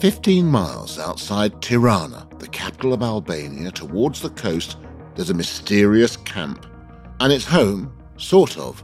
15 miles outside Tirana, the capital of Albania, towards the coast, there's a mysterious camp. And it's home, sort of,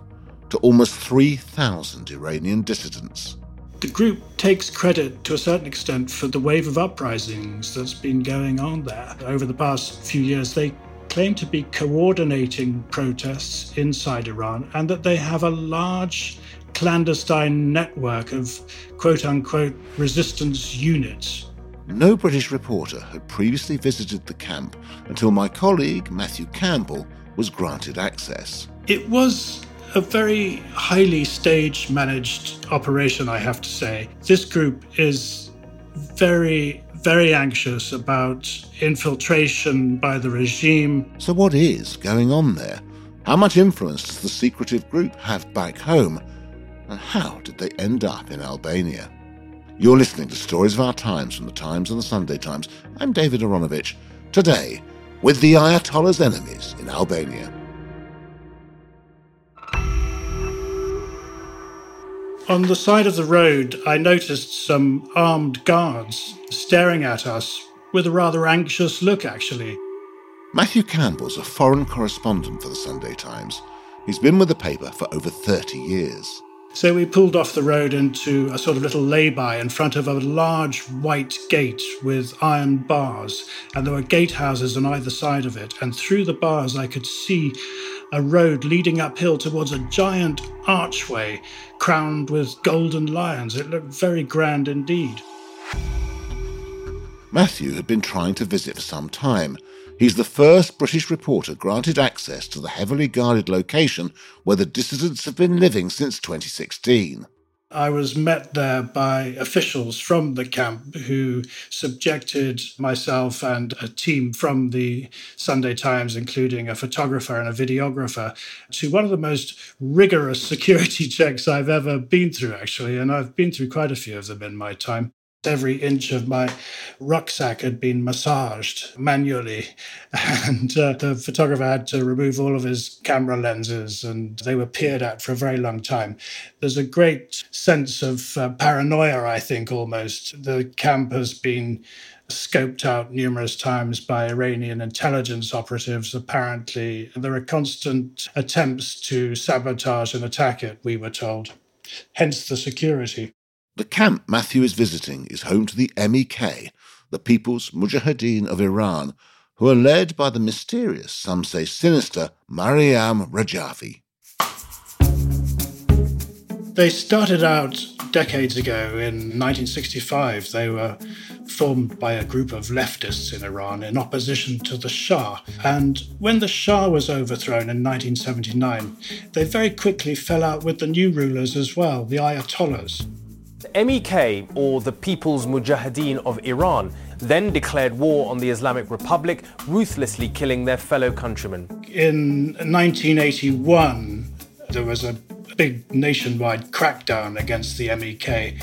to almost 3,000 Iranian dissidents. The group takes credit to a certain extent for the wave of uprisings that's been going on there. Over the past few years, they claim to be coordinating protests inside Iran and that they have a large clandestine network of quote unquote resistance units. No British reporter had previously visited the camp until my colleague Matthew Campbell was granted access. It was a very highly stage managed operation, I have to say. This group is very, very anxious about infiltration by the regime. So, what is going on there? How much influence does the secretive group have back home? And how did they end up in Albania? You're listening to Stories of Our Times from the Times and the Sunday Times. I'm David Aaronovitch. Today, with the Ayatollah's enemies in Albania. On the side of the road, I noticed some armed guards staring at us with a rather anxious look, actually. Matthew Campbell's a foreign correspondent for the Sunday Times. He's been with the paper for over 30 years. So we pulled off the road into a sort of little lay-by in front of a large white gate with iron bars, and there were gatehouses on either side of it. And through the bars, I could see a road leading uphill towards a giant archway crowned with golden lions. It looked very grand indeed. Matthew had been trying to visit for some time, He's the first British reporter granted access to the heavily guarded location where the dissidents have been living since 2016. I was met there by officials from the camp who subjected myself and a team from the Sunday Times, including a photographer and a videographer, to one of the most rigorous security checks I've ever been through, actually. And I've been through quite a few of them in my time. Every inch of my rucksack had been massaged manually, and uh, the photographer had to remove all of his camera lenses, and they were peered at for a very long time. There's a great sense of uh, paranoia, I think, almost. The camp has been scoped out numerous times by Iranian intelligence operatives. Apparently, there are constant attempts to sabotage and attack it, we were told. Hence the security. The camp Matthew is visiting is home to the MEK, the People's Mujahideen of Iran, who are led by the mysterious, some say sinister, Maryam Rajavi. They started out decades ago in 1965. They were formed by a group of leftists in Iran in opposition to the Shah. And when the Shah was overthrown in 1979, they very quickly fell out with the new rulers as well, the Ayatollahs. MEK, or the People's Mujahideen of Iran, then declared war on the Islamic Republic, ruthlessly killing their fellow countrymen. In 1981, there was a big nationwide crackdown against the MEK,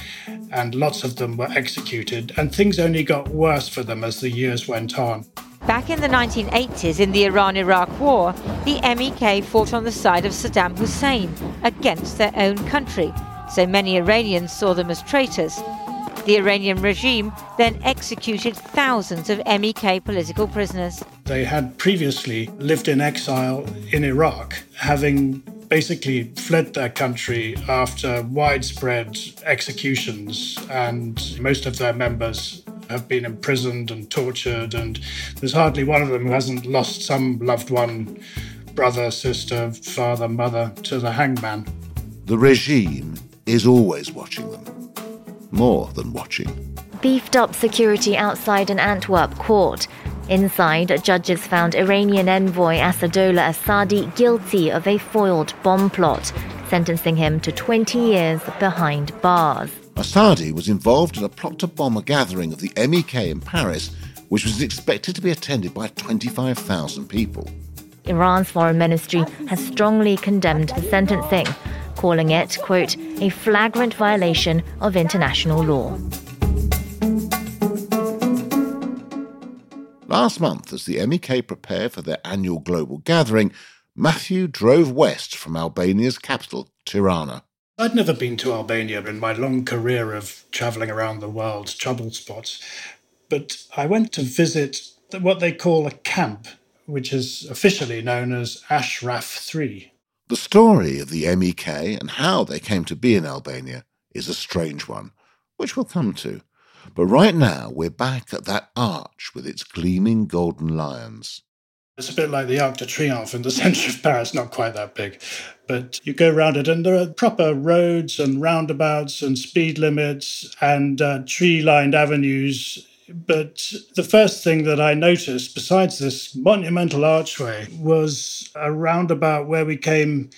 and lots of them were executed, and things only got worse for them as the years went on. Back in the 1980s, in the Iran Iraq War, the MEK fought on the side of Saddam Hussein against their own country so many Iranians saw them as traitors. The Iranian regime then executed thousands of MEK political prisoners. They had previously lived in exile in Iraq, having basically fled their country after widespread executions, and most of their members have been imprisoned and tortured, and there's hardly one of them who hasn't lost some loved one brother, sister, father, mother to the hangman. The regime is always watching them, more than watching. Beefed up security outside an Antwerp court. Inside, judges found Iranian envoy Asadollah Assadi guilty of a foiled bomb plot, sentencing him to 20 years behind bars. Assadi was involved in a plot to bomb a gathering of the MEK in Paris, which was expected to be attended by 25,000 people. Iran's foreign ministry has strongly condemned the sentencing, calling it, quote, a flagrant violation of international law. Last month, as the MEK prepared for their annual global gathering, Matthew drove west from Albania's capital, Tirana. I'd never been to Albania in my long career of travelling around the world, trouble spots, but I went to visit what they call a camp, which is officially known as Ashraf 3. The story of the MEK and how they came to be in Albania is a strange one, which we'll come to. But right now, we're back at that arch with its gleaming golden lions. It's a bit like the Arc de Triomphe in the centre of Paris, not quite that big. But you go around it, and there are proper roads and roundabouts and speed limits and uh, tree lined avenues. But the first thing that I noticed, besides this monumental archway, was a roundabout where we came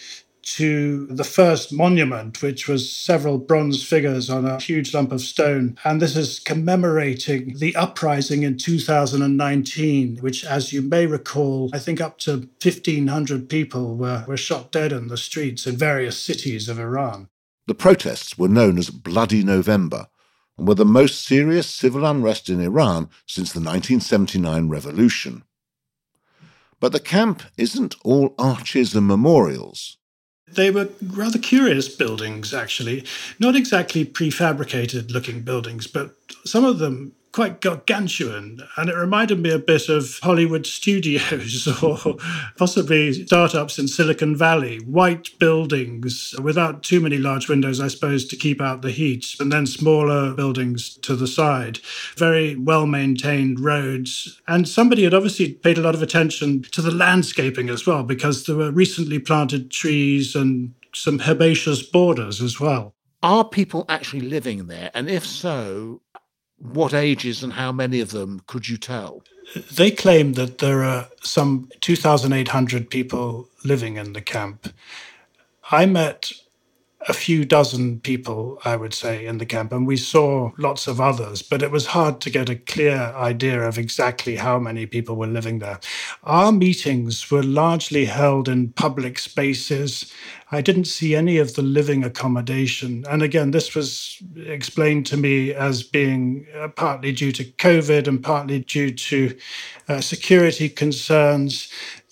to the first monument, which was several bronze figures on a huge lump of stone. And this is commemorating the uprising in 2019, which, as you may recall, I think up to 1,500 people were, were shot dead in the streets in various cities of Iran. The protests were known as Bloody November and were the most serious civil unrest in Iran since the 1979 revolution. But the camp isn't all arches and memorials. They were rather curious buildings, actually. Not exactly prefabricated looking buildings, but some of them quite gargantuan. And it reminded me a bit of Hollywood studios or possibly startups in Silicon Valley. White buildings without too many large windows, I suppose, to keep out the heat, and then smaller buildings to the side. Very well maintained roads. And somebody had obviously paid a lot of attention to the landscaping as well, because there were recently planted trees and some herbaceous borders as well. Are people actually living there? And if so, what ages and how many of them could you tell? They claim that there are some 2,800 people living in the camp. I met a few dozen people, I would say, in the camp, and we saw lots of others, but it was hard to get a clear idea of exactly how many people were living there. Our meetings were largely held in public spaces. I didn't see any of the living accommodation. And again, this was explained to me as being uh, partly due to COVID and partly due to uh, security concerns.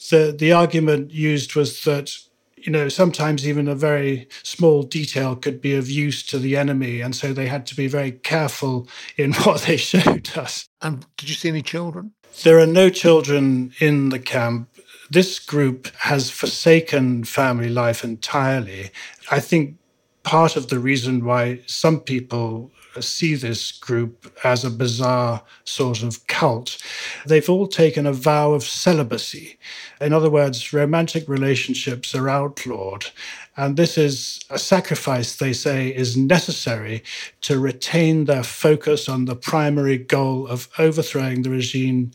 The, the argument used was that you know, sometimes even a very small detail could be of use to the enemy. And so they had to be very careful in what they showed us. And did you see any children? There are no children in the camp. This group has forsaken family life entirely. I think part of the reason why some people see this group as a bizarre sort of cult. They've all taken a vow of celibacy. In other words, romantic relationships are outlawed. And this is a sacrifice, they say, is necessary to retain their focus on the primary goal of overthrowing the regime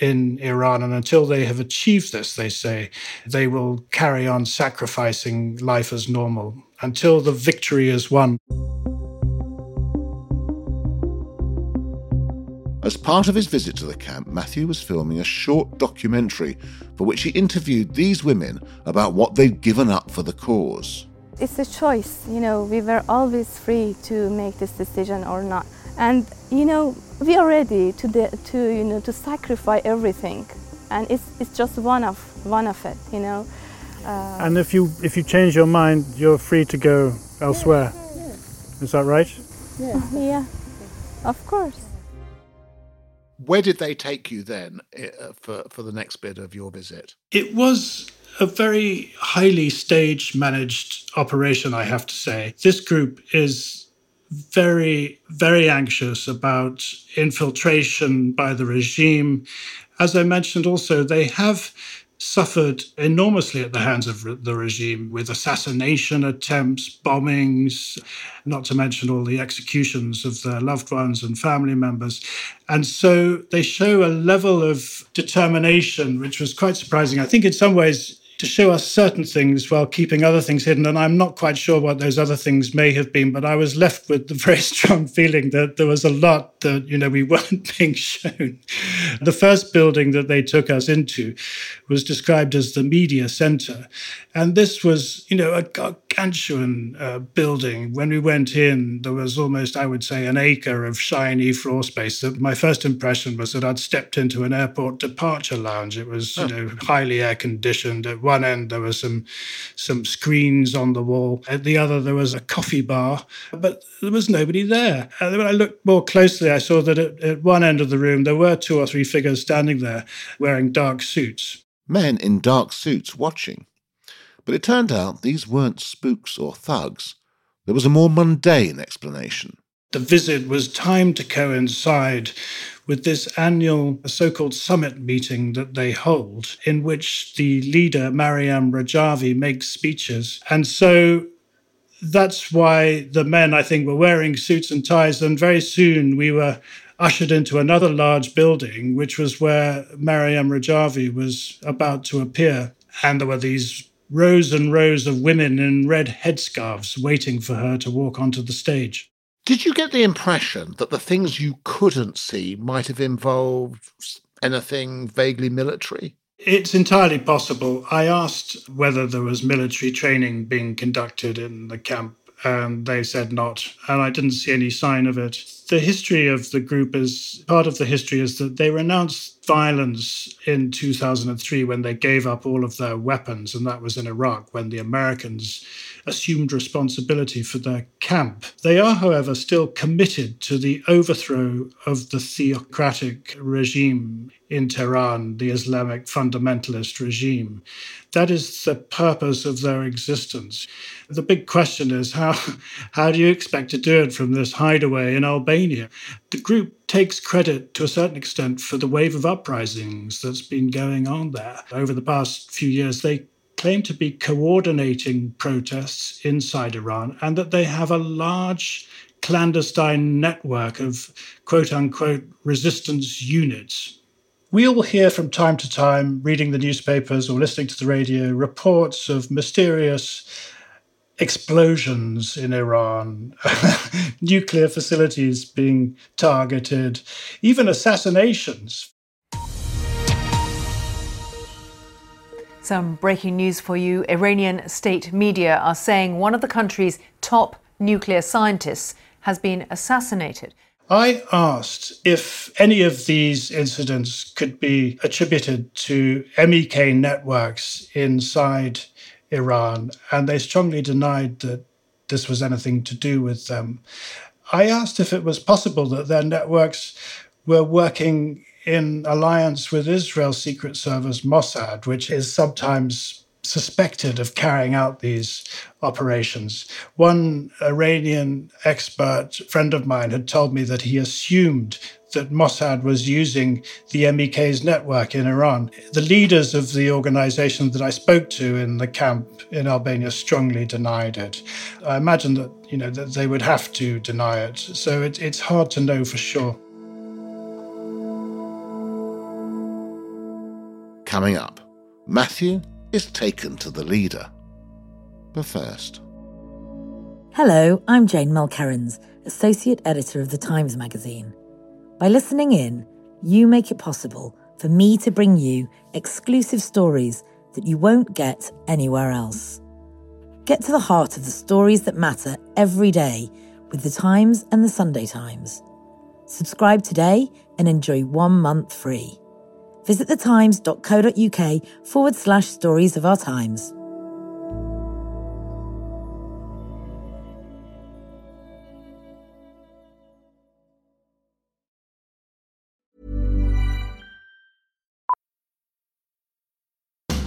in Iran. And until they have achieved this, they say, they will carry on sacrificing life as normal until the victory is won. As part of his visit to the camp, Matthew was filming a short documentary for which he interviewed these women about what they'd given up for the cause. It's a choice, you know, we were always free to make this decision or not. And, you know, we are ready to, de- to you know, to sacrifice everything. And it's, it's just one of, one of it, you know. Uh, and if you, if you change your mind, you're free to go elsewhere. Yeah, yeah, yeah. Is that right? Yeah. yeah. Of course. Where did they take you then uh, for, for the next bit of your visit? It was a very highly staged managed operation, I have to say. This group is very, very anxious about infiltration by the regime. As I mentioned also, they have suffered enormously at the hands of the regime with assassination attempts, bombings, not to mention all the executions of their loved ones and family members. And so they show a level of determination which was quite surprising. I think in some ways to show us certain things while keeping other things hidden. And I'm not quite sure what those other things may have been, but I was left with the very strong feeling that there was a lot that, you know, we weren't being shown. The first building that they took us into was described as the media center. And this was, you know, a gargantuan uh, building. When we went in, there was almost, I would say, an acre of shiny floor space. That my first impression was that I'd stepped into an airport departure lounge. It was, you know, highly air conditioned one end there were some some screens on the wall. At the other there was a coffee bar, but there was nobody there. And when I looked more closely, I saw that at, at one end of the room there were two or three figures standing there wearing dark suits. Men in dark suits watching. But it turned out these weren't spooks or thugs. There was a more mundane explanation. The visit was timed to coincide with this annual so called summit meeting that they hold, in which the leader, Maryam Rajavi, makes speeches. And so that's why the men, I think, were wearing suits and ties. And very soon we were ushered into another large building, which was where Maryam Rajavi was about to appear. And there were these rows and rows of women in red headscarves waiting for her to walk onto the stage. Did you get the impression that the things you couldn't see might have involved anything vaguely military? It's entirely possible. I asked whether there was military training being conducted in the camp, and they said not, and I didn't see any sign of it. The history of the group is part of the history is that they renounced violence in 2003 when they gave up all of their weapons, and that was in Iraq when the Americans assumed responsibility for their camp. They are, however, still committed to the overthrow of the theocratic regime in Tehran, the Islamic fundamentalist regime. That is the purpose of their existence. The big question is how, how do you expect to do it from this hideaway in Albania? The group takes credit to a certain extent for the wave of uprisings that's been going on there. Over the past few years, they claim to be coordinating protests inside Iran and that they have a large clandestine network of quote unquote resistance units. We all hear from time to time, reading the newspapers or listening to the radio, reports of mysterious explosions in Iran, nuclear facilities being targeted, even assassinations. Some breaking news for you. Iranian state media are saying one of the country's top nuclear scientists has been assassinated. I asked if any of these incidents could be attributed to MEK networks inside Iran, and they strongly denied that this was anything to do with them. I asked if it was possible that their networks were working in alliance with Israel's secret service Mossad, which is sometimes suspected of carrying out these operations. One Iranian expert friend of mine had told me that he assumed that Mossad was using the MEK's network in Iran. The leaders of the organization that I spoke to in the camp in Albania strongly denied it. I imagine that, you know, that they would have to deny it. So it, it's hard to know for sure. Coming up, Matthew is taken to the leader. But first. Hello, I'm Jane Mulkerrins, Associate Editor of The Times Magazine. By listening in, you make it possible for me to bring you exclusive stories that you won't get anywhere else. Get to the heart of the stories that matter every day with The Times and The Sunday Times. Subscribe today and enjoy one month free visit thetimes.co.uk forward slash stories of our times.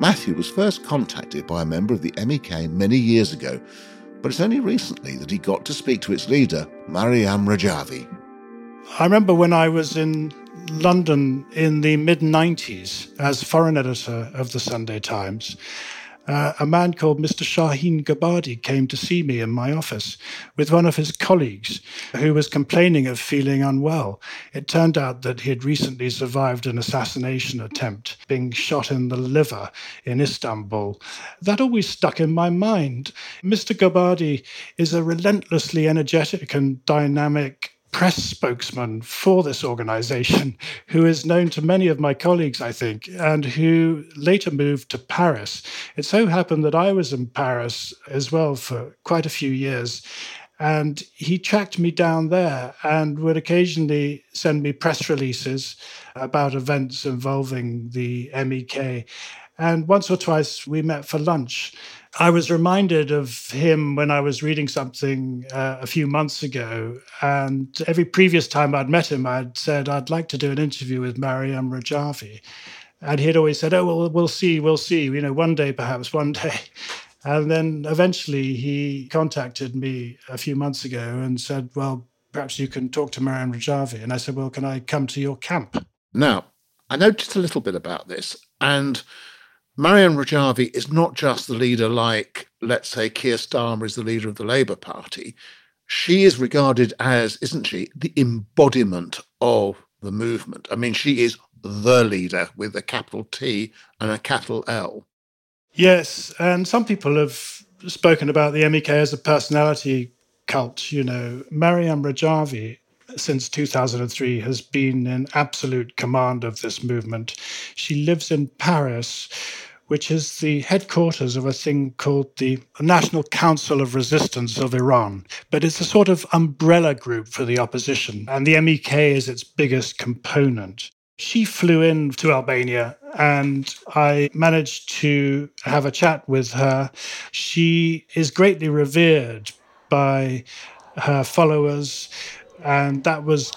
Matthew was first contacted by a member of the MEK many years ago, but it's only recently that he got to speak to its leader, Maryam Rajavi. I remember when I was in London in the mid 90s as foreign editor of the Sunday Times. Uh, a man called Mr. Shahin Gobadi came to see me in my office with one of his colleagues who was complaining of feeling unwell. It turned out that he had recently survived an assassination attempt, being shot in the liver in Istanbul. That always stuck in my mind. Mr. Gabadi is a relentlessly energetic and dynamic press spokesman for this organization, who is known to many of my colleagues, I think, and who later moved to Paris. It so happened that I was in Paris as well for quite a few years. And he tracked me down there and would occasionally send me press releases about events involving the MEK. And once or twice we met for lunch. I was reminded of him when I was reading something uh, a few months ago. And every previous time I'd met him, I'd said, I'd like to do an interview with Maryam Rajavi. And he'd always said, Oh, well, we'll see, we'll see, you know, one day, perhaps one day. And then eventually he contacted me a few months ago and said, Well, perhaps you can talk to Maryam Rajavi. And I said, Well, can I come to your camp? Now, I just a little bit about this. And Maryam Rajavi is not just the leader like, let's say, Keir Starmer is the leader of the Labour Party. She is regarded as, isn't she, the embodiment of the movement. I mean, she is the leader with a capital T and a capital L. Yes, and some people have spoken about the MEK as a personality cult. You know, Maryam Rajavi since 2003 has been in absolute command of this movement. She lives in Paris which is the headquarters of a thing called the National Council of Resistance of Iran. But it's a sort of umbrella group for the opposition, and the MEK is its biggest component. She flew in to Albania and I managed to have a chat with her. She is greatly revered by her followers, and that was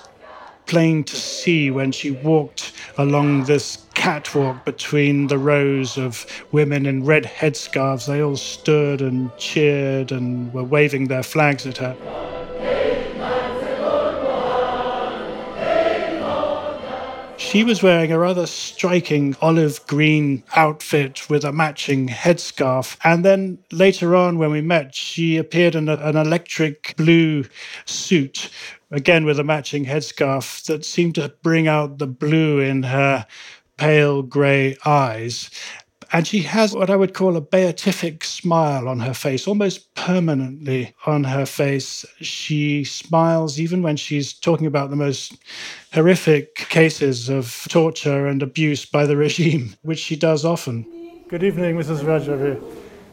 plain to see when she walked along this catwalk between the rows of women in red headscarves. They all stood and cheered and were waving their flags at her. She was wearing a rather striking olive green outfit with a matching headscarf. And then later on, when we met, she appeared in a, an electric blue suit again with a matching headscarf that seemed to bring out the blue in her pale grey eyes. And she has what I would call a beatific smile on her face, almost permanently on her face. She smiles even when she's talking about the most horrific cases of torture and abuse by the regime, which she does often. Good evening, Mrs. Rajavi.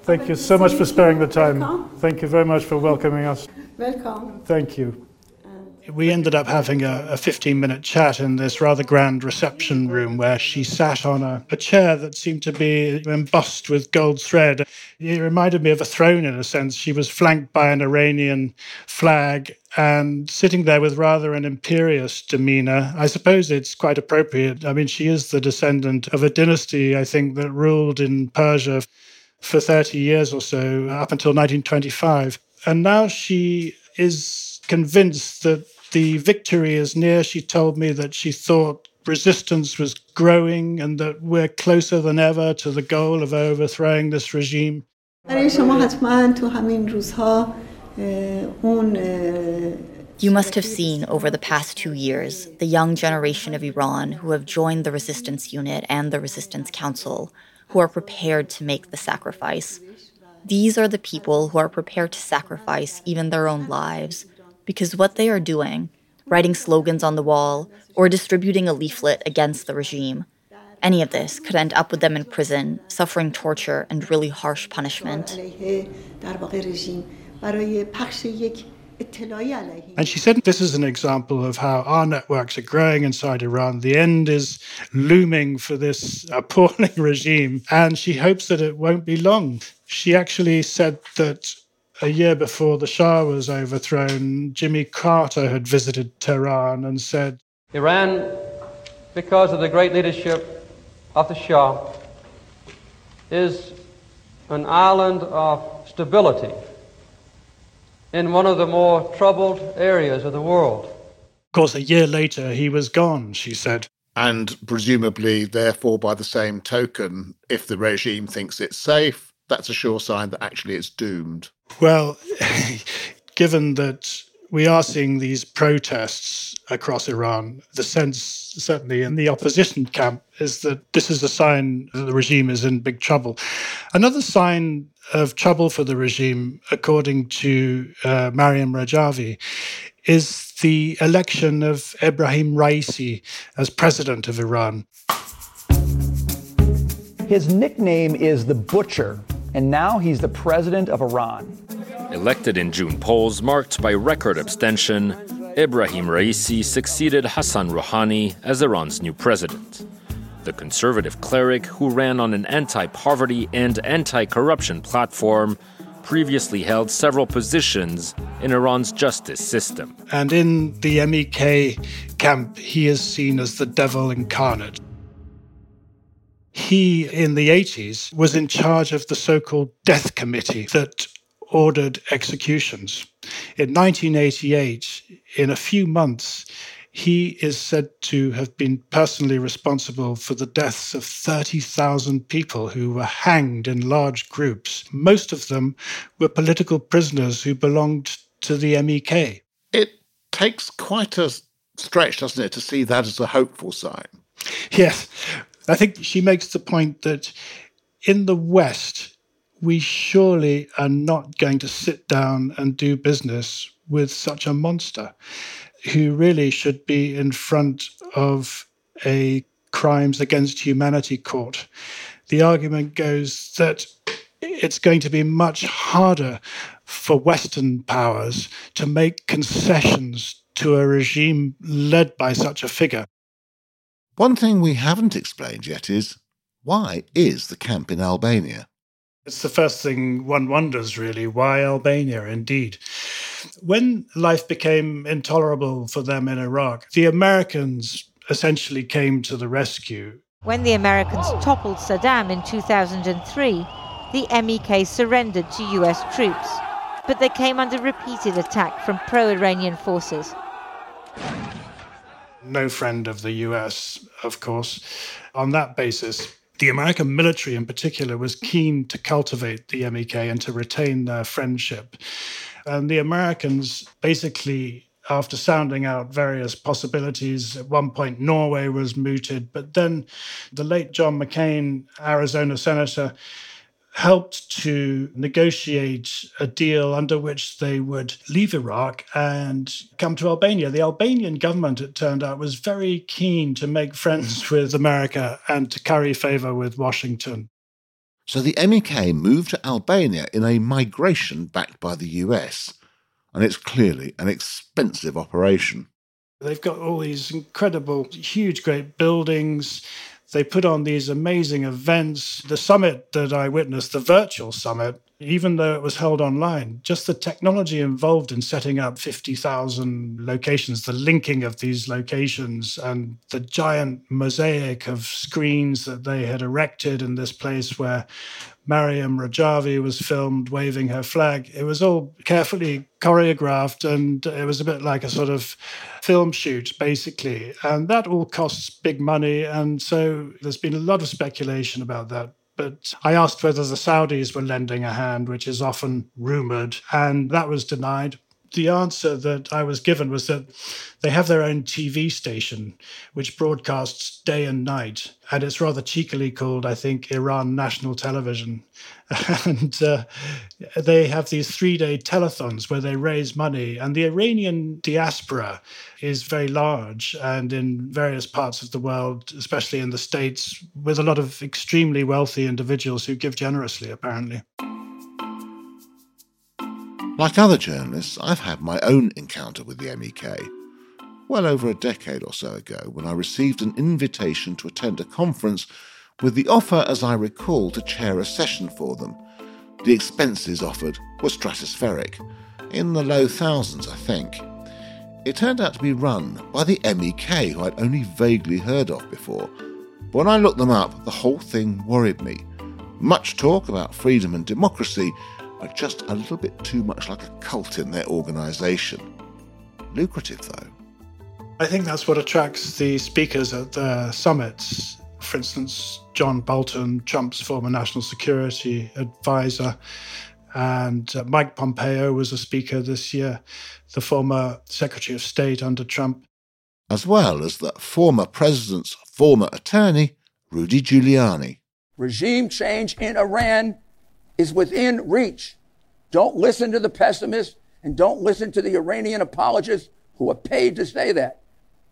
Thank you so much for sparing the time. Thank you very much for welcoming us. Welcome. Thank you. We ended up having a, a 15 minute chat in this rather grand reception room where she sat on a, a chair that seemed to be embossed with gold thread. It reminded me of a throne in a sense. She was flanked by an Iranian flag and sitting there with rather an imperious demeanor. I suppose it's quite appropriate. I mean, she is the descendant of a dynasty, I think, that ruled in Persia for 30 years or so, up until 1925. And now she is convinced that the victory is near. She told me that she thought resistance was growing and that we're closer than ever to the goal of overthrowing this regime. You must have seen over the past two years the young generation of Iran who have joined the resistance unit and the resistance council who are prepared to make the sacrifice. These are the people who are prepared to sacrifice even their own lives because what they are doing, writing slogans on the wall or distributing a leaflet against the regime, any of this could end up with them in prison, suffering torture and really harsh punishment. And she said this is an example of how our networks are growing inside Iran. The end is looming for this appalling regime, and she hopes that it won't be long. She actually said that a year before the Shah was overthrown, Jimmy Carter had visited Tehran and said Iran, because of the great leadership of the Shah, is an island of stability in one of the more troubled areas of the world. Of course, a year later, he was gone, she said. And presumably, therefore, by the same token, if the regime thinks it's safe, that's a sure sign that actually it's doomed. Well, given that we are seeing these protests across Iran, the sense, certainly in the opposition camp, is that this is a sign that the regime is in big trouble. Another sign of trouble for the regime, according to uh, Maryam Rajavi, is the election of Ebrahim Raisi as president of Iran. His nickname is the Butcher, and now he's the president of Iran. Elected in June polls marked by record abstention, Ebrahim Raisi succeeded Hassan Rouhani as Iran's new president the conservative cleric who ran on an anti poverty and anti corruption platform, previously held several positions in Iran's justice system. And in the MEK camp, he is seen as the devil incarnate. He, in the 80s, was in charge of the so called death committee that ordered executions. In 1988, in a few months, he is said to have been personally responsible for the deaths of 30,000 people who were hanged in large groups. Most of them were political prisoners who belonged to the MEK. It takes quite a stretch, doesn't it, to see that as a hopeful sign? Yes. I think she makes the point that in the West, we surely are not going to sit down and do business with such a monster who really should be in front of a crimes against humanity court. The argument goes that it's going to be much harder for Western powers to make concessions to a regime led by such a figure. One thing we haven't explained yet is why is the camp in Albania? It's the first thing one wonders, really. Why Albania, indeed? When life became intolerable for them in Iraq, the Americans essentially came to the rescue. When the Americans toppled Saddam in 2003, the MEK surrendered to US troops, but they came under repeated attack from pro Iranian forces. No friend of the US, of course. On that basis, the American military in particular was keen to cultivate the MEK and to retain their friendship. And the Americans basically after sounding out various possibilities. At one point, Norway was mooted, but then the late John McCain, Arizona senator, helped to negotiate a deal under which they would leave Iraq and come to Albania. The Albanian government, it turned out, was very keen to make friends mm. with America and to curry favor with Washington. So the MEK moved to Albania in a migration backed by the US, and it's clearly an expensive operation. They've got all these incredible, huge, great buildings. They put on these amazing events. The summit that I witnessed, the virtual summit, even though it was held online, just the technology involved in setting up 50,000 locations, the linking of these locations, and the giant mosaic of screens that they had erected in this place where Maryam Rajavi was filmed waving her flag. It was all carefully choreographed and it was a bit like a sort of film shoot, basically. And that all costs big money. And so there's been a lot of speculation about that. But I asked whether the Saudis were lending a hand, which is often rumored, and that was denied the answer that I was given was that they have their own TV station, which broadcasts day and night. And it's rather cheekily called, I think, Iran National Television. And uh, they have these three day telethons where they raise money. And the Iranian diaspora is very large and in various parts of the world, especially in the States, with a lot of extremely wealthy individuals who give generously, apparently. Like other journalists, I've had my own encounter with the MEK. Well over a decade or so ago, when I received an invitation to attend a conference with the offer, as I recall, to chair a session for them. The expenses offered were stratospheric, in the low thousands, I think. It turned out to be run by the MEK, who I'd only vaguely heard of before. But when I looked them up, the whole thing worried me. Much talk about freedom and democracy, are just a little bit too much like a cult in their organisation. Lucrative, though. I think that's what attracts the speakers at the summits. For instance, John Bolton, Trump's former national security advisor, and uh, Mike Pompeo was a speaker this year, the former Secretary of State under Trump. As well as the former president's former attorney, Rudy Giuliani. Regime change in Iran is within reach. Don't listen to the pessimists and don't listen to the Iranian apologists who are paid to say that.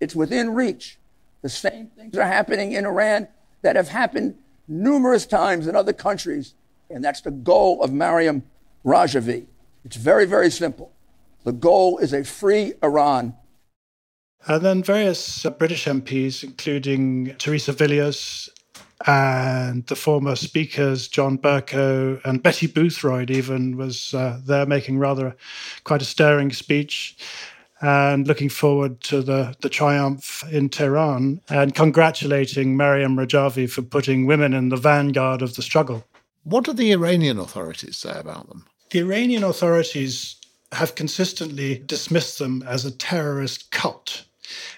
It's within reach. The same things are happening in Iran that have happened numerous times in other countries, and that's the goal of Maryam Rajavi. It's very, very simple. The goal is a free Iran. And then various uh, British MPs, including Theresa Villiers and the former speakers, John Bercow and Betty Boothroyd, even was uh, there making rather quite a stirring speech and looking forward to the, the triumph in Tehran and congratulating Maryam Rajavi for putting women in the vanguard of the struggle. What do the Iranian authorities say about them? The Iranian authorities have consistently dismissed them as a terrorist cult.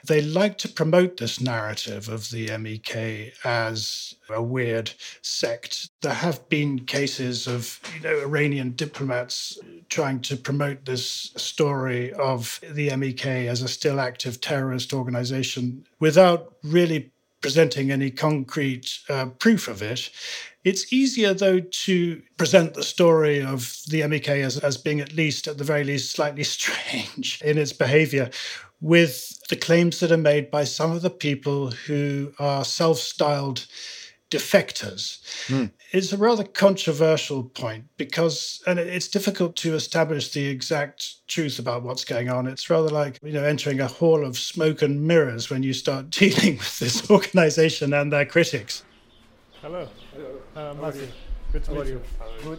They like to promote this narrative of the MEK as a weird sect. There have been cases of you know, Iranian diplomats trying to promote this story of the MEK as a still active terrorist organization without really presenting any concrete uh, proof of it. It's easier, though, to present the story of the MEK as, as being at least, at the very least, slightly strange in its behavior, with the claims that are made by some of the people who are self styled defectors. Mm. It's a rather controversial point because, and it's difficult to establish the exact truth about what's going on. It's rather like, you know, entering a hall of smoke and mirrors when you start dealing with this organization and their critics. Hello. Hello. Uh, Matthew. Good to meet you. Good.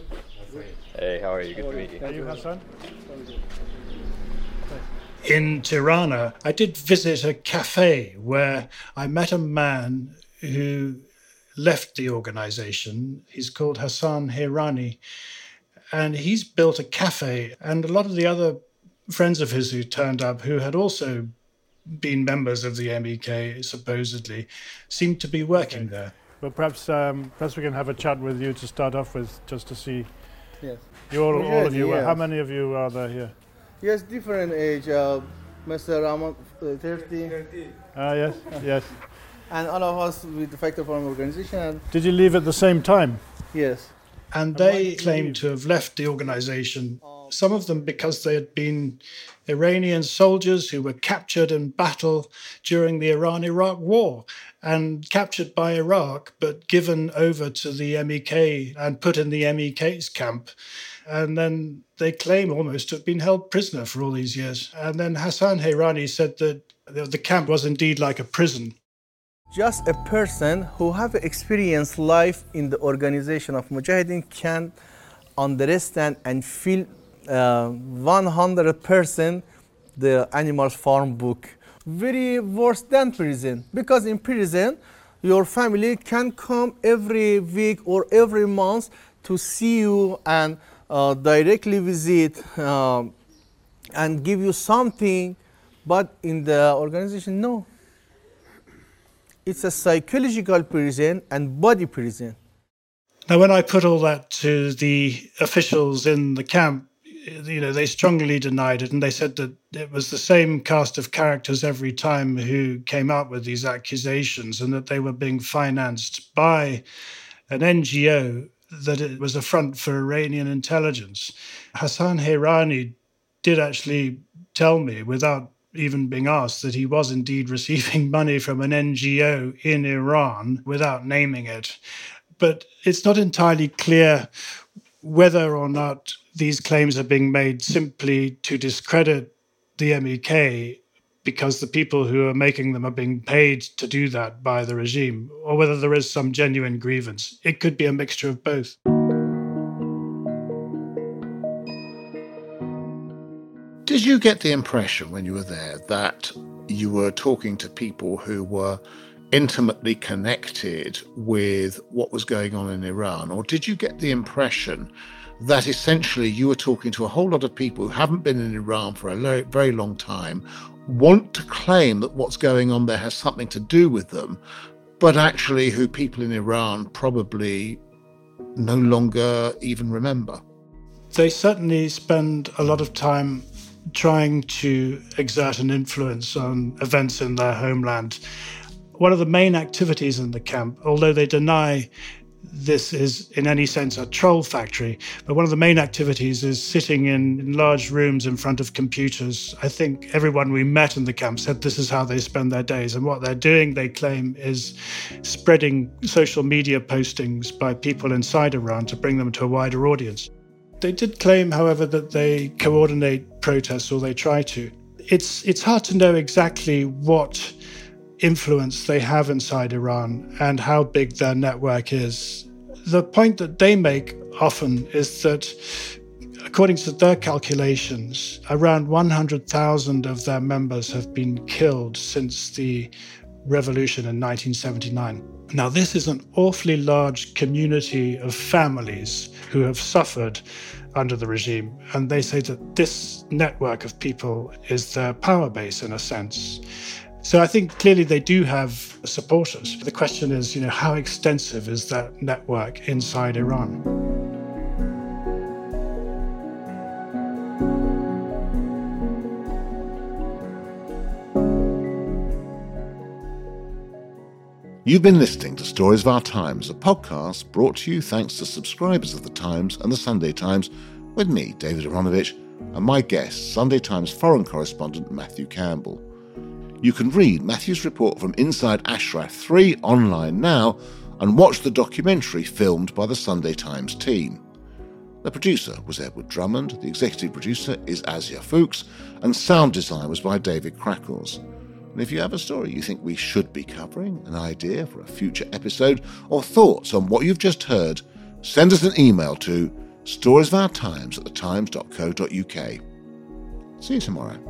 Hey, how are you? Good to meet you. Are you Hassan? In Tirana, I did visit a cafe where I met a man who left the organization. He's called Hassan Heyrani. And he's built a cafe. And a lot of the other friends of his who turned up, who had also been members of the MEK, supposedly, seemed to be working okay. there. Well, perhaps um, perhaps we can have a chat with you to start off with, just to see. Yes. You all, all of you. Yes. How many of you are there here? Yes, different age. Uh, Mr. Rahman, uh, 30. Ah, uh, yes, yes. And all of us with the Factor Farm organization. Did you leave at the same time? Yes. And they claim to have left the organization Some of them because they had been Iranian soldiers who were captured in battle during the Iran Iraq War and captured by Iraq, but given over to the MEK and put in the MEK's camp. And then they claim almost to have been held prisoner for all these years. And then Hassan Heyrani said that the camp was indeed like a prison. Just a person who have experienced life in the organization of Mujahideen can understand and feel 100% the Animal Farm book. Very worse than prison because in prison your family can come every week or every month to see you and uh, directly visit um, and give you something, but in the organization, no. It's a psychological prison and body prison. Now, when I put all that to the officials in the camp, you know, they strongly denied it, and they said that it was the same cast of characters every time who came out with these accusations, and that they were being financed by an NGO that it was a front for Iranian intelligence. Hassan Heyrani did actually tell me, without even being asked, that he was indeed receiving money from an NGO in Iran without naming it. But it's not entirely clear whether or not these claims are being made simply to discredit the MEK because the people who are making them are being paid to do that by the regime, or whether there is some genuine grievance. It could be a mixture of both. Did you get the impression when you were there that you were talking to people who were intimately connected with what was going on in Iran? Or did you get the impression that essentially you are talking to a whole lot of people who haven't been in Iran for a very long time, want to claim that what's going on there has something to do with them, but actually who people in Iran probably no longer even remember? They certainly spend a lot of time trying to exert an influence on events in their homeland. One of the main activities in the camp, although they deny this is in any sense a troll factory, but one of the main activities is sitting in, in, large rooms in front of computers. I think everyone we met in the camp said this is how they spend their days. And what they're doing, they claim, is spreading social media postings by people inside Iran to bring them to a wider audience. They did claim, however, that they coordinate protests or they try to. It's, it's hard to know exactly what influence they have inside Iran and how big their network is. The point that they make often is that, according to their calculations, around 100,000 of their members have been killed since the revolution in 1979. Now, this is an awfully large community of families who have suffered under the regime. And they say that this network of people is their power base in a sense. So I think clearly they do have supporters. The question is, you know, how extensive is that network inside Iran? You've been listening to Stories of Our Times, a podcast brought to you thanks to subscribers of The Times and The Sunday Times, with me, David Aaronovitch, and my guest, Sunday Times foreign correspondent Matthew Campbell. You can read Matthew's report from Inside Ashraf 3 online now and watch the documentary filmed by the Sunday Times team. The producer was Edward Drummond, the executive producer is Asia Fuchs, and sound design was by David Crackles. And if you have a story you think we should be covering, an idea for a future episode, or thoughts on what you've just heard, send us an email to storiesofourtimes at thetimes.co.uk. See you tomorrow.